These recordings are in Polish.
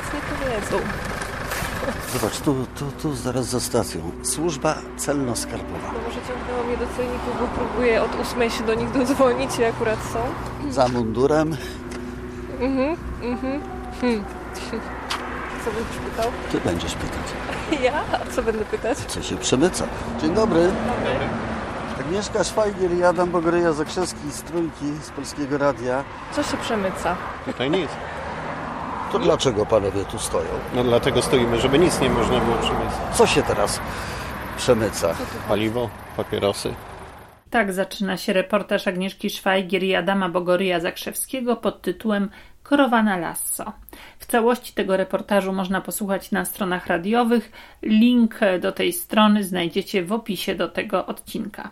nic nie powiedzą. Zobacz, tu, tu, tu zaraz za stacją. Służba celno-skarbowa. No może ciągnęło mnie do celników, bo próbuję od ósmej się do nich dodzwonić i akurat są. Za mundurem. Mhm, mhm. Hmm. Co będziesz pytał? Ty będziesz pytać. Ja? A co będę pytać? Co się przemyca? Dzień dobry. Agnieszka Szwajgier i Adam Bogoryja Zakrzewski z Trójki, z Polskiego Radia. Co się przemyca? Tutaj nic. To dlaczego panowie tu stoją? No dlatego stoimy, żeby nic nie można było przemyśleć. Co się teraz przemyca? Paliwo, papierosy. Tak zaczyna się reportaż Agnieszki Szwajgier i Adama Bogoryja Zakrzewskiego pod tytułem Korowana Lasso. W całości tego reportażu można posłuchać na stronach radiowych. Link do tej strony znajdziecie w opisie do tego odcinka.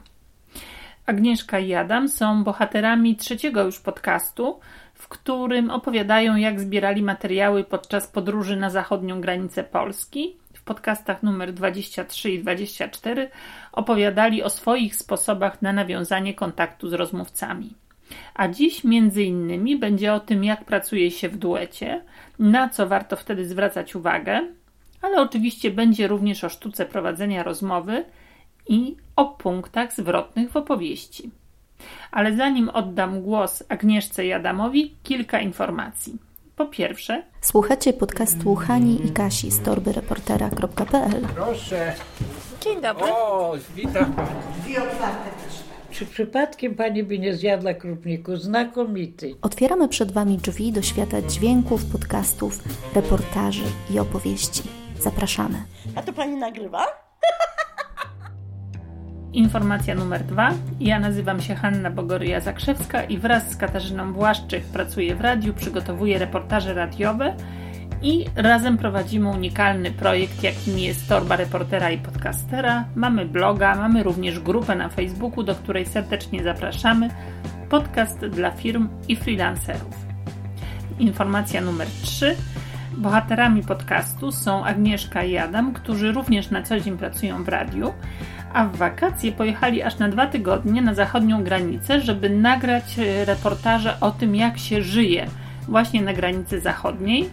Agnieszka i Adam są bohaterami trzeciego już podcastu, w którym opowiadają, jak zbierali materiały podczas podróży na zachodnią granicę Polski. W podcastach numer 23 i 24 opowiadali o swoich sposobach na nawiązanie kontaktu z rozmówcami. A dziś między innymi będzie o tym, jak pracuje się w duecie, na co warto wtedy zwracać uwagę, ale oczywiście będzie również o sztuce prowadzenia rozmowy i o punktach zwrotnych w opowieści. Ale zanim oddam głos Agnieszce i Adamowi, kilka informacji. Po pierwsze, Słuchacie podcastu Hani i Kasi z torbyreportera.pl Proszę. Dzień dobry. O, witam. Czy przypadkiem pani by nie zjadła krupniku? Znakomity. Otwieramy przed Wami drzwi do świata dźwięków, podcastów, reportaży i opowieści. Zapraszamy. A to pani nagrywa? Informacja numer dwa. Ja nazywam się Hanna Bogoryja Zakrzewska i wraz z Katarzyną Błaszczyk pracuję w radiu, przygotowuję reportaże radiowe i razem prowadzimy unikalny projekt, jakim jest Torba Reportera i Podcastera. Mamy bloga, mamy również grupę na Facebooku, do której serdecznie zapraszamy. Podcast dla firm i freelancerów. Informacja numer 3. Bohaterami podcastu są Agnieszka i Adam, którzy również na co dzień pracują w radiu, a w wakacje pojechali aż na dwa tygodnie na zachodnią granicę, żeby nagrać e, reportaże o tym, jak się żyje właśnie na granicy zachodniej.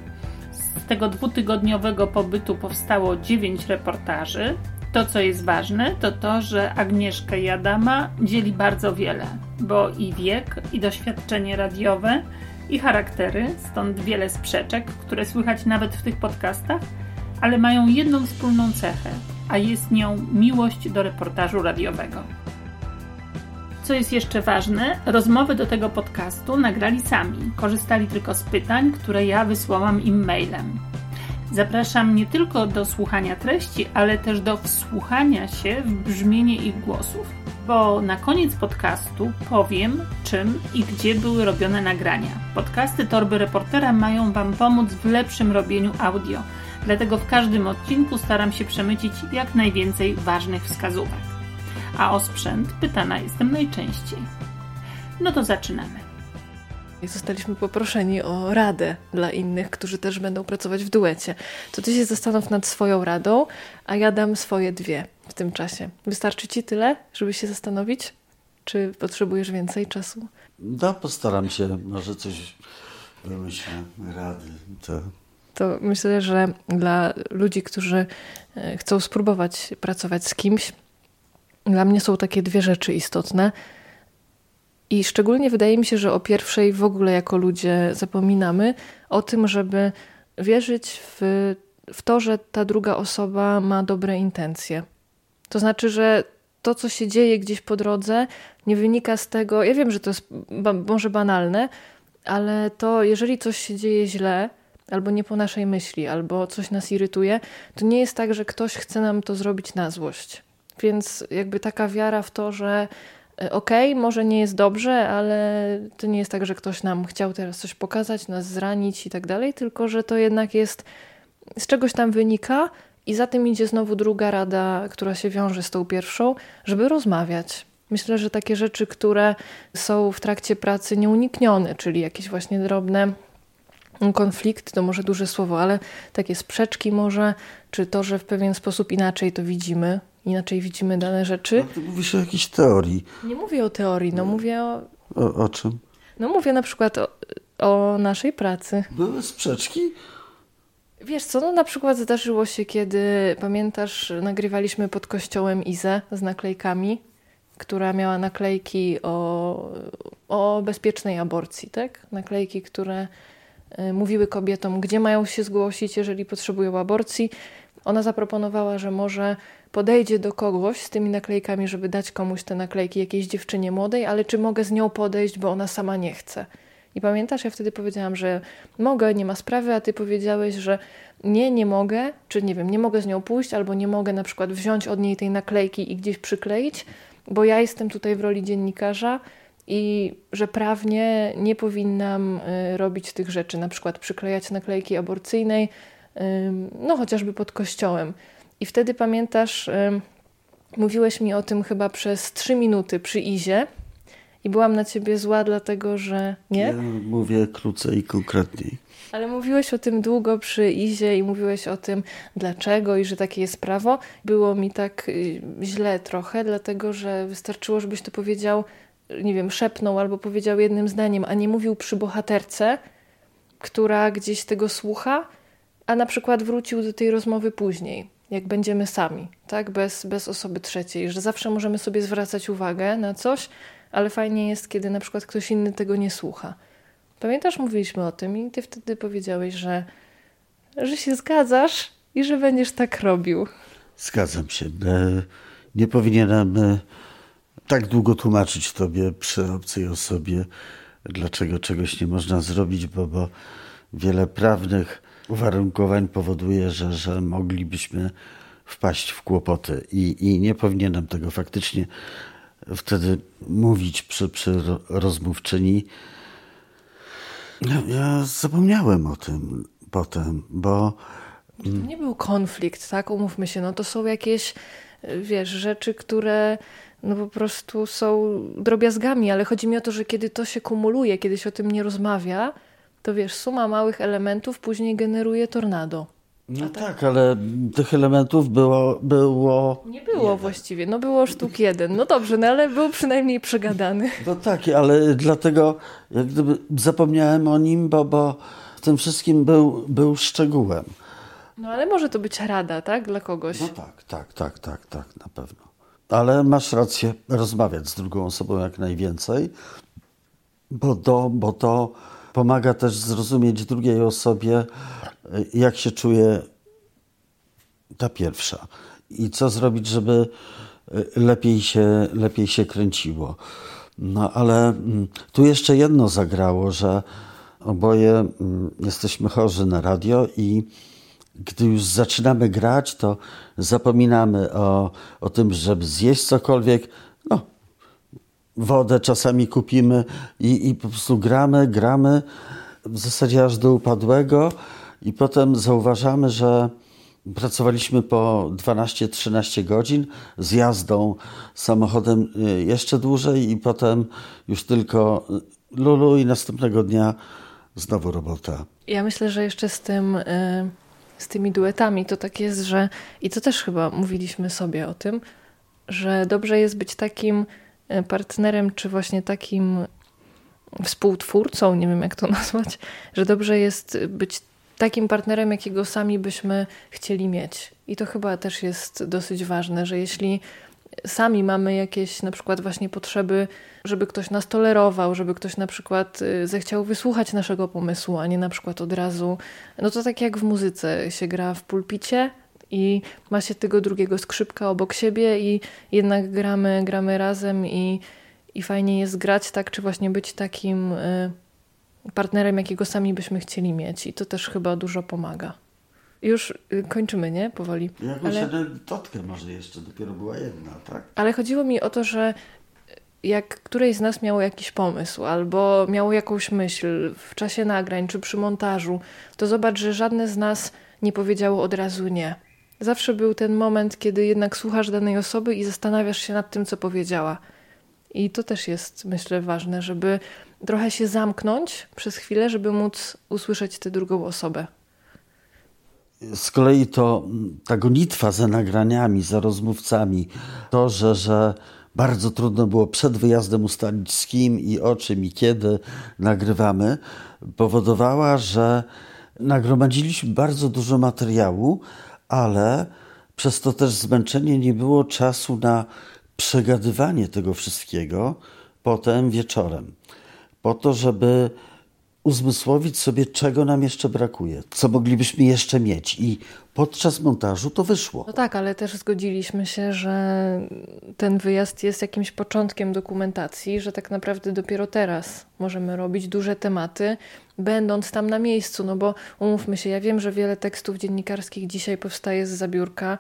Z tego dwutygodniowego pobytu powstało dziewięć reportaży. To, co jest ważne, to to, że Agnieszka i Adama dzieli bardzo wiele, bo i wiek, i doświadczenie radiowe, i charaktery, stąd wiele sprzeczek, które słychać nawet w tych podcastach, ale mają jedną wspólną cechę, a jest nią miłość do reportażu radiowego. Co jest jeszcze ważne, rozmowy do tego podcastu nagrali sami. Korzystali tylko z pytań, które ja wysłałam im mailem. Zapraszam nie tylko do słuchania treści, ale też do wsłuchania się w brzmienie ich głosów, bo na koniec podcastu powiem, czym i gdzie były robione nagrania. Podcasty Torby Reportera mają Wam pomóc w lepszym robieniu audio, dlatego w każdym odcinku staram się przemycić jak najwięcej ważnych wskazówek. A o sprzęt pytana jestem najczęściej. No to zaczynamy. Zostaliśmy poproszeni o radę dla innych, którzy też będą pracować w duecie. To ty się zastanów nad swoją radą, a ja dam swoje dwie w tym czasie. Wystarczy ci tyle, żeby się zastanowić? Czy potrzebujesz więcej czasu? No, postaram się, może coś wymyślę, rady. To... To myślę, że dla ludzi, którzy e, chcą spróbować pracować z kimś, dla mnie są takie dwie rzeczy istotne. I szczególnie wydaje mi się, że o pierwszej w ogóle jako ludzie zapominamy o tym, żeby wierzyć w, w to, że ta druga osoba ma dobre intencje. To znaczy, że to, co się dzieje gdzieś po drodze, nie wynika z tego. Ja wiem, że to jest ba może banalne, ale to, jeżeli coś się dzieje źle, albo nie po naszej myśli, albo coś nas irytuje, to nie jest tak, że ktoś chce nam to zrobić na złość. Więc jakby taka wiara w to, że okej, okay, może nie jest dobrze, ale to nie jest tak, że ktoś nam chciał teraz coś pokazać, nas zranić i tak dalej, tylko że to jednak jest z czegoś tam wynika i za tym idzie znowu druga rada, która się wiąże z tą pierwszą, żeby rozmawiać. Myślę, że takie rzeczy, które są w trakcie pracy nieuniknione, czyli jakieś właśnie drobne konflikty, to może duże słowo, ale takie sprzeczki może, czy to, że w pewien sposób inaczej to widzimy, inaczej widzimy dane rzeczy. No, mówisz o jakiejś teorii. Nie mówię o teorii, no mówię o... O, o czym? No mówię na przykład o, o naszej pracy. Były sprzeczki? Wiesz co, no na przykład zdarzyło się, kiedy, pamiętasz, nagrywaliśmy pod kościołem Izę z naklejkami, która miała naklejki o, o bezpiecznej aborcji, tak? Naklejki, które mówiły kobietom, gdzie mają się zgłosić, jeżeli potrzebują aborcji. Ona zaproponowała, że może podejdzie do kogoś z tymi naklejkami, żeby dać komuś te naklejki, jakiejś dziewczynie młodej, ale czy mogę z nią podejść, bo ona sama nie chce. I pamiętasz, ja wtedy powiedziałam, że mogę, nie ma sprawy, a ty powiedziałeś, że nie, nie mogę, czy nie wiem, nie mogę z nią pójść, albo nie mogę na przykład wziąć od niej tej naklejki i gdzieś przykleić, bo ja jestem tutaj w roli dziennikarza i że prawnie nie powinnam y, robić tych rzeczy, na przykład przyklejać naklejki aborcyjnej, no chociażby pod kościołem. I wtedy pamiętasz, mówiłeś mi o tym chyba przez trzy minuty przy Izie i byłam na ciebie zła, dlatego że nie? Ja mówię krócej i konkretniej. Ale mówiłeś o tym długo przy Izie i mówiłeś o tym dlaczego i że takie jest prawo. Było mi tak y, źle trochę, dlatego że wystarczyło, żebyś to powiedział, nie wiem, szepnął albo powiedział jednym zdaniem, a nie mówił przy bohaterce, która gdzieś tego słucha, a na przykład wrócił do tej rozmowy później, jak będziemy sami, tak, bez, bez osoby trzeciej, że zawsze możemy sobie zwracać uwagę na coś, ale fajnie jest, kiedy na przykład ktoś inny tego nie słucha. Pamiętasz, mówiliśmy o tym i ty wtedy powiedziałeś, że, że się zgadzasz i że będziesz tak robił. Zgadzam się. E, nie powinienem e, tak długo tłumaczyć tobie przy obcej osobie, dlaczego czegoś nie można zrobić, bo, bo wiele prawnych uwarunkowań powoduje, że, że moglibyśmy wpaść w kłopoty i, i nie powinienem tego faktycznie wtedy mówić przy, przy rozmówczyni. Ja, ja zapomniałem o tym potem, bo. To nie był konflikt, tak? Umówmy się, no to są jakieś, wiesz, rzeczy, które no po prostu są drobiazgami, ale chodzi mi o to, że kiedy to się kumuluje, kiedy się o tym nie rozmawia, to wiesz, suma małych elementów później generuje tornado. No tak, tak, ale tych elementów było, było. Nie było jeden. właściwie, no było sztuk jeden. No dobrze, no ale był przynajmniej przegadany. No tak, ale dlatego jak gdyby zapomniałem o nim, bo, bo w tym wszystkim był, był szczegółem. No ale może to być rada, tak? Dla kogoś. No tak, tak, tak, tak, tak, na pewno. Ale masz rację rozmawiać z drugą osobą jak najwięcej, bo to, bo to pomaga też zrozumieć drugiej osobie, jak się czuje ta pierwsza i co zrobić, żeby lepiej się, lepiej się kręciło. No ale mm, tu jeszcze jedno zagrało, że oboje mm, jesteśmy chorzy na radio i gdy już zaczynamy grać, to zapominamy o, o tym, żeby zjeść cokolwiek. No, wodę czasami kupimy i, i po prostu gramy, gramy w zasadzie aż do upadłego i potem zauważamy, że pracowaliśmy po 12-13 godzin z jazdą samochodem y, jeszcze dłużej i potem już tylko lulu i następnego dnia znowu robota. Ja myślę, że jeszcze z tym, y, z tymi duetami to tak jest, że i to też chyba mówiliśmy sobie o tym, że dobrze jest być takim y, partnerem, czy właśnie takim współtwórcą, nie wiem jak to nazwać, że dobrze jest być takim partnerem, jakiego sami byśmy chcieli mieć. I to chyba też jest dosyć ważne, że jeśli sami mamy jakieś na przykład właśnie potrzeby, żeby ktoś nas tolerował, żeby ktoś na przykład y, zechciał wysłuchać naszego pomysłu, a nie na przykład od razu, no to tak jak w muzyce się gra w pulpicie i ma się tego drugiego skrzypka obok siebie i jednak gramy, gramy razem i, i fajnie jest grać tak, czy właśnie być takim y, partnerem, jakiego sami byśmy chcieli mieć. I to też chyba dużo pomaga. Już y, kończymy, nie? Powoli. Jakąś Ale... totkę może jeszcze, dopiero była jedna, tak? Ale chodziło mi o to, że jak któreś z nas miało jakiś pomysł albo miało jakąś myśl w czasie nagrań czy przy montażu, to zobacz, że żadne z nas nie powiedziało od razu nie. Zawsze był ten moment, kiedy jednak słuchasz danej osoby i zastanawiasz się nad tym, co powiedziała. I to też jest, myślę, ważne, żeby trochę się zamknąć przez chwilę, żeby móc usłyszeć tę drugą osobę. Z kolei to ta gonitwa za nagraniami, za rozmówcami, to, że, że bardzo trudno było przed wyjazdem ustalić z kim i o czym i kiedy nagrywamy, powodowała, że nagromadziliśmy bardzo dużo materiału, ale przez to też zmęczenie nie było czasu na przegadywanie tego wszystkiego potem wieczorem. Po to, żeby uzmysłowić sobie, czego nam jeszcze brakuje, co moglibyśmy jeszcze mieć. I podczas montażu to wyszło. No tak, ale też zgodziliśmy się, że ten wyjazd jest jakimś początkiem dokumentacji, że tak naprawdę dopiero teraz możemy robić duże tematy, będąc tam na miejscu. No bo umówmy się, ja wiem, że wiele tekstów dziennikarskich dzisiaj powstaje z zabiórka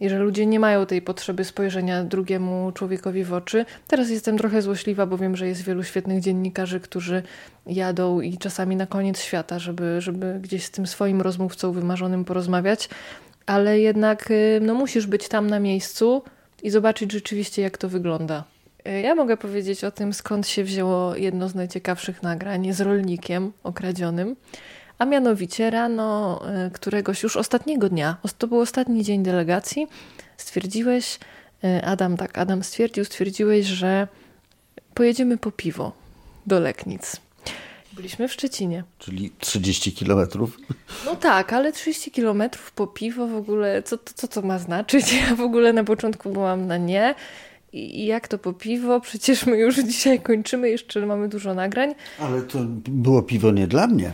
i że ludzie nie mają tej potrzeby spojrzenia drugiemu człowiekowi w oczy. Teraz jestem trochę złośliwa, bo wiem, że jest wielu świetnych dziennikarzy, którzy jadą i czasami na koniec świata, żeby, żeby gdzieś z tym swoim rozmówcą wymarzonym porozmawiać, ale jednak y, no, musisz być tam na miejscu i zobaczyć rzeczywiście, jak to wygląda. Y, ja mogę powiedzieć o tym, skąd się wzięło jedno z najciekawszych nagrań z rolnikiem okradzionym. A mianowicie rano y, któregoś już ostatniego dnia, to był ostatni dzień delegacji, stwierdziłeś, y, Adam, tak, Adam stwierdził, stwierdziłeś, że pojedziemy po piwo do Leknic. Byliśmy w Szczecinie. Czyli 30 kilometrów? No tak, ale 30 kilometrów po piwo w ogóle, co, co, co to ma znaczyć? Ja w ogóle na początku byłam na nie. I jak to po piwo? Przecież my już dzisiaj kończymy, jeszcze mamy dużo nagrań. Ale to było piwo nie dla mnie,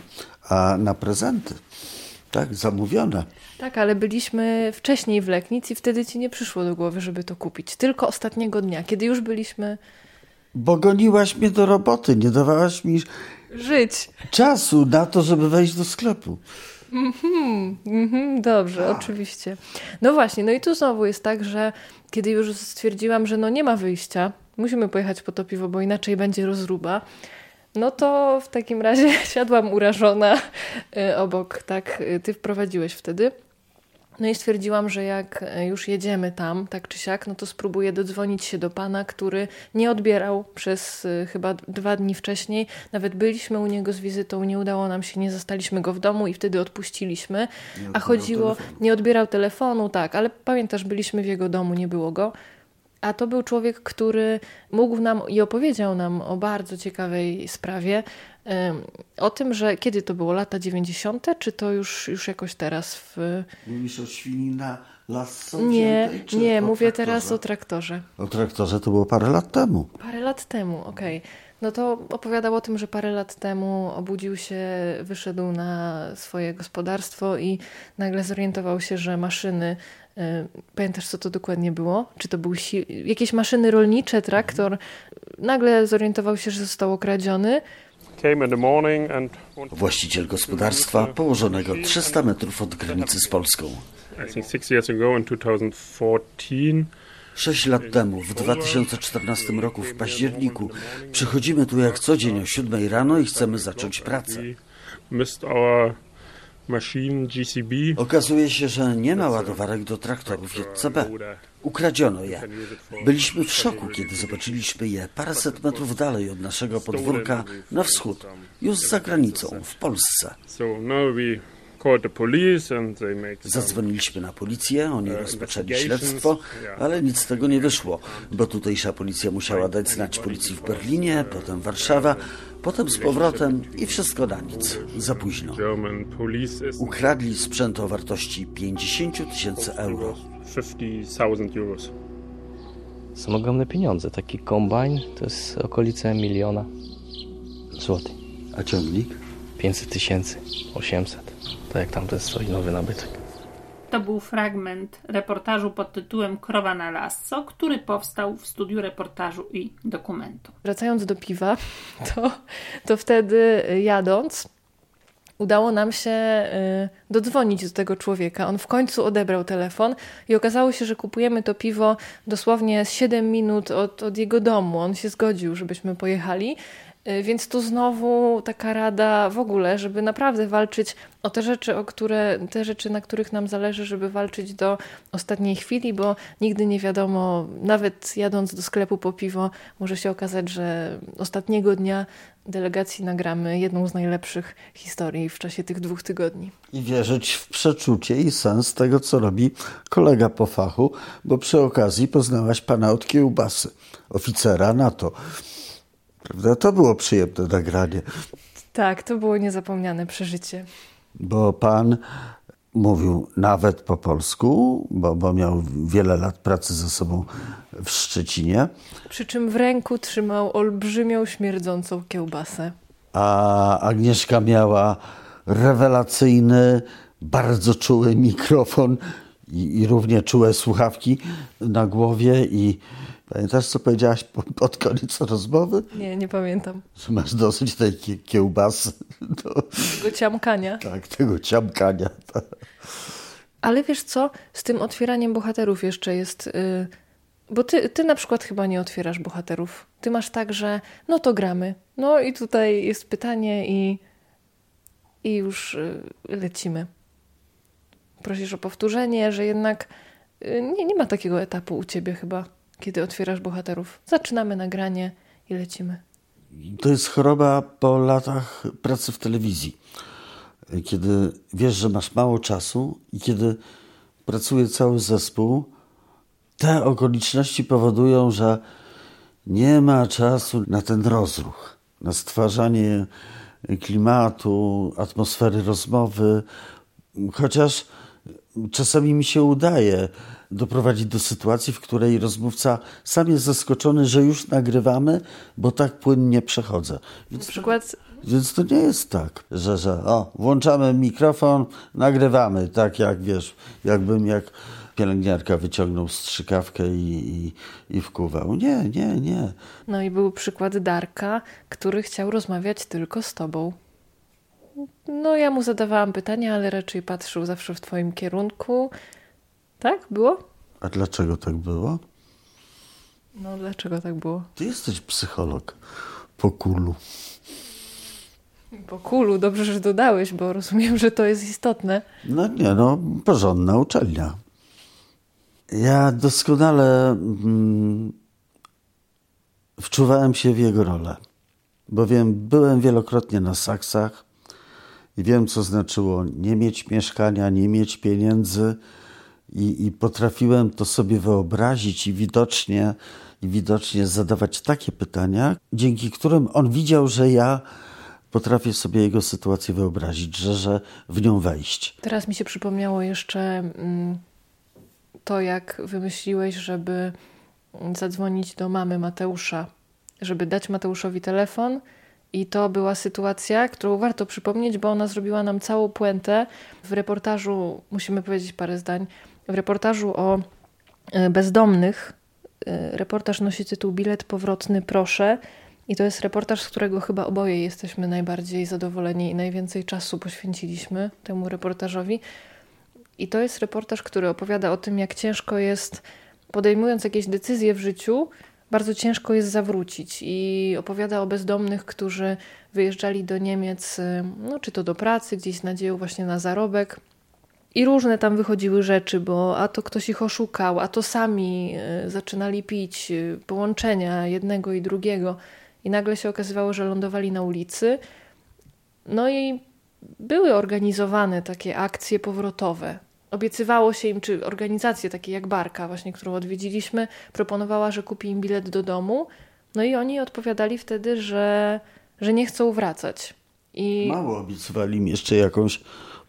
a na prezenty. Tak, zamówione. Tak, ale byliśmy wcześniej w Leknic i wtedy ci nie przyszło do głowy, żeby to kupić. Tylko ostatniego dnia, kiedy już byliśmy. Bo goniłaś mnie do roboty, nie dawałaś mi żyć czasu na to, żeby wejść do sklepu. Mm-hmm, mm-hmm, dobrze, A. oczywiście. No właśnie, no i tu znowu jest tak, że kiedy już stwierdziłam, że no nie ma wyjścia, musimy pojechać po to piwo, bo inaczej będzie rozruba, no to w takim razie siadłam urażona y, obok, tak, y, ty wprowadziłeś wtedy. No i stwierdziłam, że jak e, już jedziemy tam, tak czy siak, no to spróbuję dodzwonić się do pana, który nie odbierał przez chyba dwa dni wcześniej. Nawet byliśmy u niego z wizytą, nie udało nam się, nie zostaliśmy go w domu i wtedy odpuściliśmy. A chodziło, telefonu. nie odbierał telefonu, tak, ale pamiętasz, byliśmy w jego domu, nie było go. A to był człowiek, który mógł nam i opowiedział nam o bardzo ciekawej sprawie, o tym, że kiedy to było, lata 90., czy to już, już jakoś teraz w. Mówisz o świni na lasce? Nie, nie, mówię traktorze? teraz o traktorze. O traktorze to było parę lat temu. Parę lat temu, okej. Okay. No to opowiadał o tym, że parę lat temu obudził się, wyszedł na swoje gospodarstwo i nagle zorientował się, że maszyny. Pamiętasz, co to dokładnie było? Czy to były jakieś maszyny rolnicze, traktor? Nagle zorientował się, że został okradziony Właściciel gospodarstwa położonego 300 metrów od granicy z Polską. Sześć lat temu, w 2014 roku, w październiku, przychodzimy tu jak co dzień o 7 rano i chcemy zacząć pracę. Okazuje się, że nie ma ładowarek do traktorów JCB. Ukradziono je. Byliśmy w szoku, kiedy zobaczyliśmy je paręset metrów dalej od naszego podwórka na wschód, już za granicą, w Polsce. Zadzwoniliśmy na policję, oni uh, rozpoczęli śledztwo, ale nic z tego nie wyszło, bo tutejsza policja musiała dać znać policji w Berlinie, potem Warszawa, potem z powrotem i wszystko na nic. Za późno. Ukradli sprzęt o wartości 50 tysięcy euro. 50,000 euros. Są ogromne pieniądze. Taki kombajn to jest okolice miliona złotych. A ciągnik? 500 tysięcy, 800. Tak jak tam to jest stoi nowy nabytek. To był fragment reportażu pod tytułem Krowa na lasso, który powstał w studiu reportażu i dokumentu. Wracając do piwa, to, to wtedy jadąc, udało nam się y, dodzwonić do tego człowieka. On w końcu odebrał telefon i okazało się, że kupujemy to piwo dosłownie 7 minut od, od jego domu. On się zgodził, żebyśmy pojechali. Y, więc tu znowu taka rada w ogóle, żeby naprawdę walczyć o te rzeczy, o które, te rzeczy, na których nam zależy, żeby walczyć do ostatniej chwili, bo nigdy nie wiadomo, nawet jadąc do sklepu po piwo, może się okazać, że ostatniego dnia delegacji nagramy jedną z najlepszych historii w czasie tych dwóch tygodni. I wierzyć w przeczucie i sens tego, co robi kolega po fachu, bo przy okazji poznałaś pana od kiełbasy, oficera NATO. Prawda? To było przyjemne nagranie. Tak, to było niezapomniane przeżycie. bo pan mówił nawet po polsku, bo, bo miał wiele lat pracy ze sobą w Szczecinie. Przy czym w ręku trzymał olbrzymią, śmierdzącą kiełbasę. A Agnieszka miała rewelacyjny, bardzo czuły mikrofon i, i równie czułe słuchawki na głowie i pamiętasz, co powiedziałaś po- pod koniec rozmowy? Nie, nie pamiętam. Że masz dosyć tej kie- kiełbasy, Tego ciamkania. tak, tego ciamkania. Ale wiesz co, z tym otwieraniem bohaterów jeszcze jest. y, bo ty, ty na przykład chyba nie otwierasz bohaterów. Ty masz tak, że no to gramy. No i tutaj jest pytanie i, i już y, lecimy. Prosisz o powtórzenie, że jednak y, nie, nie ma takiego etapu u ciebie chyba, kiedy otwierasz bohaterów. Zaczynamy nagranie i lecimy. To jest choroba po latach pracy w telewizji. Kiedy wiesz, że masz mało czasu i kiedy pracuje cały zespół, te okoliczności powodują, że nie ma czasu na ten rozruch, na stwarzanie klimatu, atmosfery rozmowy, chociaż czasami mi się udaje doprowadzić do sytuacji, w której rozmówca sam jest zaskoczony, że już nagrywamy, bo tak płynnie przechodzę. Więc, przykład więc to nie jest tak, że, że o, włączamy mikrofon, nagrywamy, tak jak wiesz, jakbym jak pielęgniarka wyciągnął strzykawkę i, i, i wkuwał. Nie, nie, nie. No i był przykład Darka, który chciał rozmawiać tylko z tobą. No, ja mu zadawałam pytania, ale raczej patrzył zawsze w twoim kierunku. Tak? Było? A dlaczego tak było? No, dlaczego tak było? Ty jesteś psycholog po kulu. Po kulu, dobrze, że dodałeś, bo rozumiem, że to jest istotne. No nie, no, porządna uczelnia. Ja doskonale mm, wczuwałem się w jego rolę, bowiem byłem wielokrotnie na saksach i wiem, co znaczyło nie mieć mieszkania, nie mieć pieniędzy i, i potrafiłem to sobie wyobrazić i widocznie, i widocznie zadawać takie pytania, dzięki którym on widział, że ja potrafię sobie jego sytuację wyobrazić, że, że w nią wejść. Teraz mi się przypomniało jeszcze mm, to, jak wymyśliłeś, żeby zadzwonić do mamy Mateusza, żeby dać Mateuszowi telefon. I to była sytuacja, którą warto przypomnieć, bo ona zrobiła nam całą puentę. W reportażu, musimy powiedzieć parę zdań, w reportażu o e, bezdomnych, e, reportaż nosi tytuł Bilet powrotny, proszę. I to jest reportaż, z którego chyba oboje jesteśmy najbardziej zadowoleni i najwięcej czasu poświęciliśmy temu reportażowi. I to jest reportaż, który opowiada o tym, jak ciężko jest, podejmując jakieś decyzje w życiu, bardzo ciężko jest zawrócić. I opowiada o bezdomnych, którzy wyjeżdżali do Niemiec, y, no, czy to do pracy, gdzieś z nadzieją właśnie na zarobek. I różne tam wychodziły rzeczy, bo a to ktoś ich oszukał, a to sami y, zaczynali pić, y, połączenia jednego i drugiego. I nagle się okazywało, że lądowali na ulicy. No i były organizowane takie akcje powrotowe. Obiecywało się im, czy organizacje takie jak Barka, właśnie którą odwiedziliśmy, proponowała, że kupi im bilet do domu. No i oni odpowiadali wtedy, że, że nie chcą wracać. I Mało obiecywali im jeszcze jakąś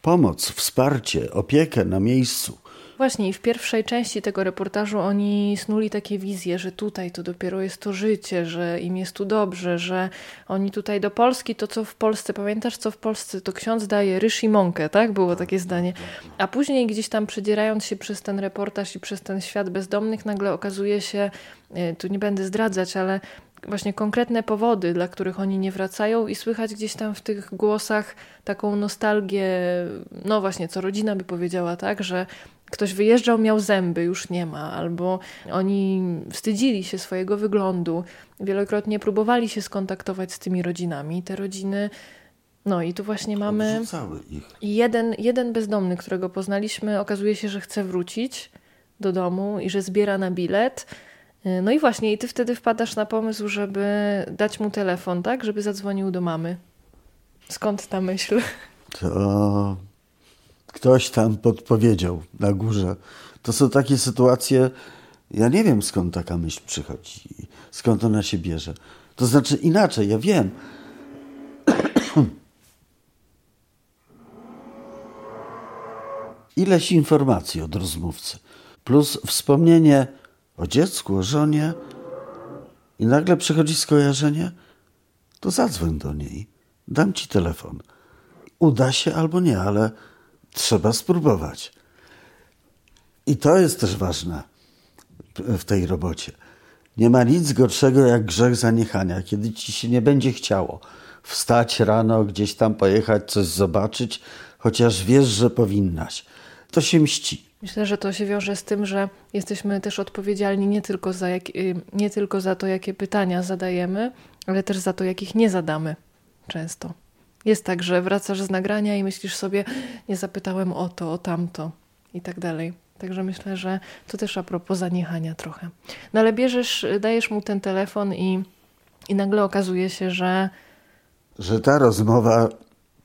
pomoc, wsparcie, opiekę na miejscu. Właśnie, i w pierwszej części tego reportażu oni snuli takie wizje, że tutaj to dopiero jest to życie, że im jest tu dobrze, że oni tutaj do Polski, to co w Polsce, pamiętasz co w Polsce, to ksiądz daje ryż i mąkę, tak? Było takie zdanie. A później gdzieś tam przedzierając się przez ten reportaż i przez ten świat bezdomnych, nagle okazuje się, y, tu nie będę zdradzać, ale właśnie konkretne powody, dla których oni nie wracają i słychać gdzieś tam w tych głosach taką nostalgię, no właśnie, co rodzina by powiedziała, tak, że ktoś wyjeżdżał, miał zęby, już nie ma, albo oni wstydzili się swojego wyglądu, wielokrotnie próbowali się skontaktować z tymi rodzinami. Te rodziny, no i tu właśnie mamy jeden, jeden bezdomny, którego poznaliśmy, okazuje się, że chce wrócić do domu i że zbiera na bilet. No i właśnie, i ty wtedy wpadasz na pomysł, żeby dać mu telefon, tak? Żeby zadzwonił do mamy. Skąd ta myśl? To ktoś tam podpowiedział na górze. To są takie sytuacje, ja nie wiem skąd taka myśl przychodzi, skąd ona się bierze. To znaczy inaczej, ja wiem. ileś informacji od rozmówcy, plus wspomnienie o dziecku, o żonie, i nagle przychodzi skojarzenie, to zadzwoń do niej, dam ci telefon. Uda się albo nie, ale trzeba spróbować. I to jest też ważne w tej robocie. Nie ma nic gorszego jak grzech zaniechania, kiedy ci się nie będzie chciało wstać rano, gdzieś tam pojechać, coś zobaczyć, chociaż wiesz, że powinnaś. To się mści. Myślę, że to się wiąże z tym, że jesteśmy też odpowiedzialni nie tylko za, jak, y, nie tylko za to, jakie pytania zadajemy, ale też za to, jakich nie zadamy często. Jest tak, że wracasz z nagrania i myślisz sobie, nie zapytałem o to, o tamto i tak dalej. Także myślę, że to też a propos zaniechania trochę. No ale bierzesz, dajesz mu ten telefon i, i nagle okazuje się, że. Że ta rozmowa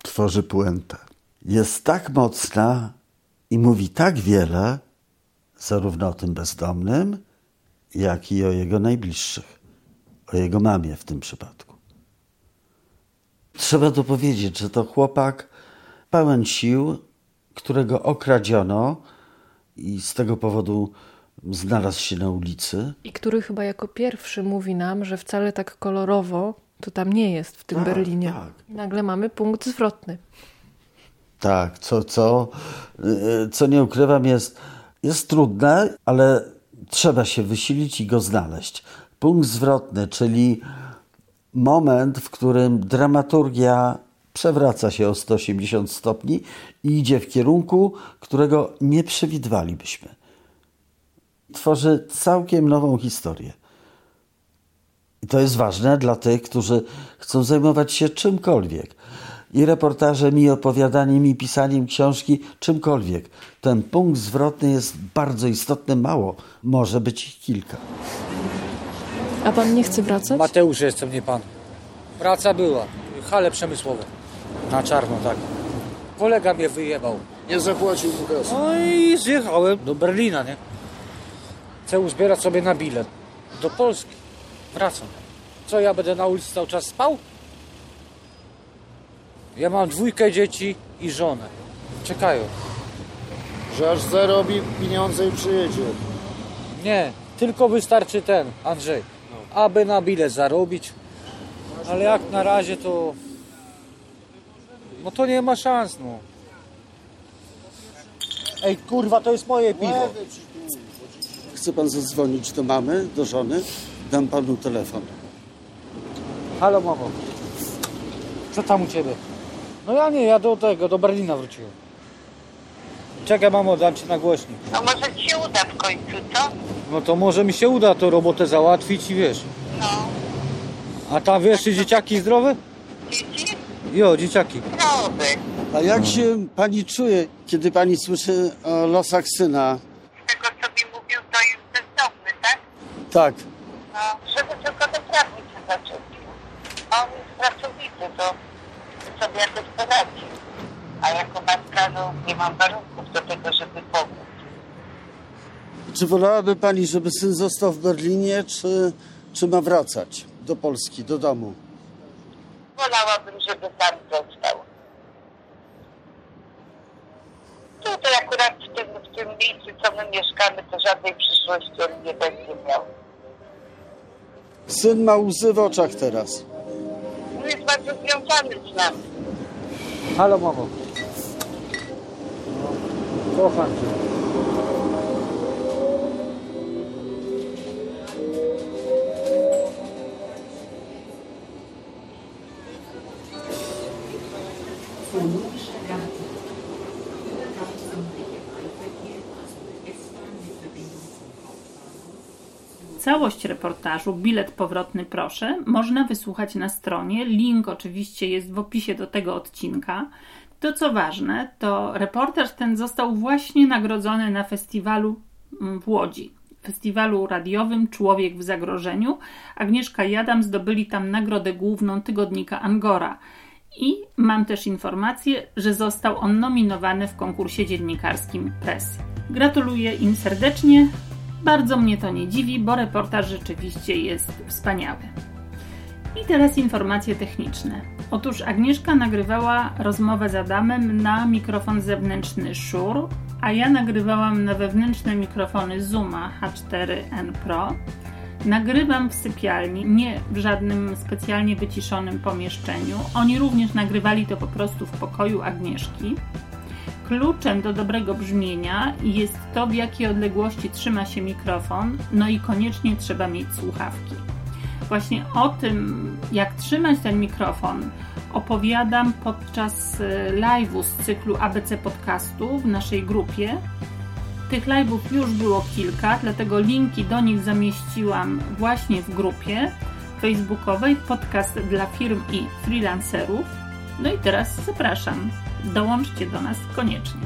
tworzy puentę. Jest tak mocna i mówi tak wiele, zarówno o tym bezdomnym, jak i o jego najbliższych, o jego mamie w tym przypadku. Trzeba dopowiedzieć, że to chłopak pełen sił, którego okradziono i z tego powodu znalazł się na ulicy. I który chyba jako pierwszy mówi nam, że wcale tak kolorowo to tam nie jest w tym tak, Berlinie. Tak. nagle mamy punkt zwrotny. Tak, co, co, y, co nie ukrywam, jest, jest trudne, ale trzeba się wysilić i go znaleźć. Punkt zwrotny, czyli moment, w którym dramaturgia przewraca się o 180 stopni i idzie w kierunku, którego nie przewidywalibyśmy. Tworzy całkiem nową historię. I to jest ważne dla tych, którzy chcą zajmować się czymkolwiek. I reportażem, i opowiadaniem, i pisaniem książki, czymkolwiek. Ten punkt zwrotny jest bardzo istotny, mało. Może być ich kilka. A pan nie chce wracać? Mateusz jestem, nie pan. Praca była. Hale przemysłowe. Na czarno, tak. Kolega mnie wyjebał. Nie zapłacił mu kasy. No i zjechałem do Berlina, nie? Chcę uzbierać sobie na bilet. Do Polski. Wracam. Co, ja będę na ulicy cały czas spał? Ja mam dwójkę dzieci i żonę. Czekają. Że aż zarobi pieniądze i przyjedzie. Nie, tylko wystarczy ten, Andrzej. Aby na bilet zarobić. Ale jak na razie to... No to nie ma szans, no. Ej, kurwa, to jest moje piwo. Chce pan zadzwonić do mamy, do żony? Dam panu telefon. Halo, mamo. Co tam u ciebie? No ja nie, ja do tego, do Berlina wróciłem. Czekaj, mamo, dam ci na głośnik. No może ci się uda w końcu, co? No to może mi się uda to robotę załatwić i wiesz. No. A tam wiesz, czy dzieciaki zdrowe? Dzieci? Jo, dzieciaki. Zdrowy. A jak się pani czuje, kiedy pani słyszy o losach syna? Z tego, co mi mówił, to jest bezdomny, tak? Tak. No, żeby tylko do pracy się zaczepił. On jest pracowity, to sobie jakoś poradzi. A jako matka, no, nie mam warunków do tego, żeby. Czy wolałaby pani, żeby syn został w Berlinie, czy, czy ma wracać do Polski, do domu? Wolałabym, żeby tam został. Tutaj akurat w tym, w tym miejscu, co my mieszkamy, to żadnej przyszłości on nie będzie miał. Syn ma łzy w oczach teraz. On jest bardzo związany z nami. Halo, mamo. Kocham cię. Całość reportażu Bilet powrotny proszę można wysłuchać na stronie. Link oczywiście jest w opisie do tego odcinka. To co ważne, to reportaż ten został właśnie nagrodzony na festiwalu mm, w Łodzi. Festiwalu radiowym Człowiek w zagrożeniu. Agnieszka i Adam zdobyli tam nagrodę główną tygodnika Angora. I mam też informację, że został on nominowany w konkursie dziennikarskim Press. Gratuluję im serdecznie. Bardzo mnie to nie dziwi, bo reportaż rzeczywiście jest wspaniały. I teraz informacje techniczne. Otóż Agnieszka nagrywała rozmowę z Adamem na mikrofon zewnętrzny Shure, a ja nagrywałam na wewnętrzne mikrofony Zooma H4n Pro. Nagrywam w sypialni, nie w żadnym specjalnie wyciszonym pomieszczeniu. Oni również nagrywali to po prostu w pokoju Agnieszki. Kluczem do dobrego brzmienia jest to, w jakiej odległości trzyma się mikrofon, no i koniecznie trzeba mieć słuchawki. Właśnie o tym, jak trzymać ten mikrofon, opowiadam podczas y, live'u z cyklu ABC Podcastu w naszej grupie. Tych live'ów już było kilka, dlatego linki do nich zamieściłam właśnie w grupie facebookowej Podcast dla firm i freelancerów. No i teraz zapraszam. Dołączcie do nas koniecznie.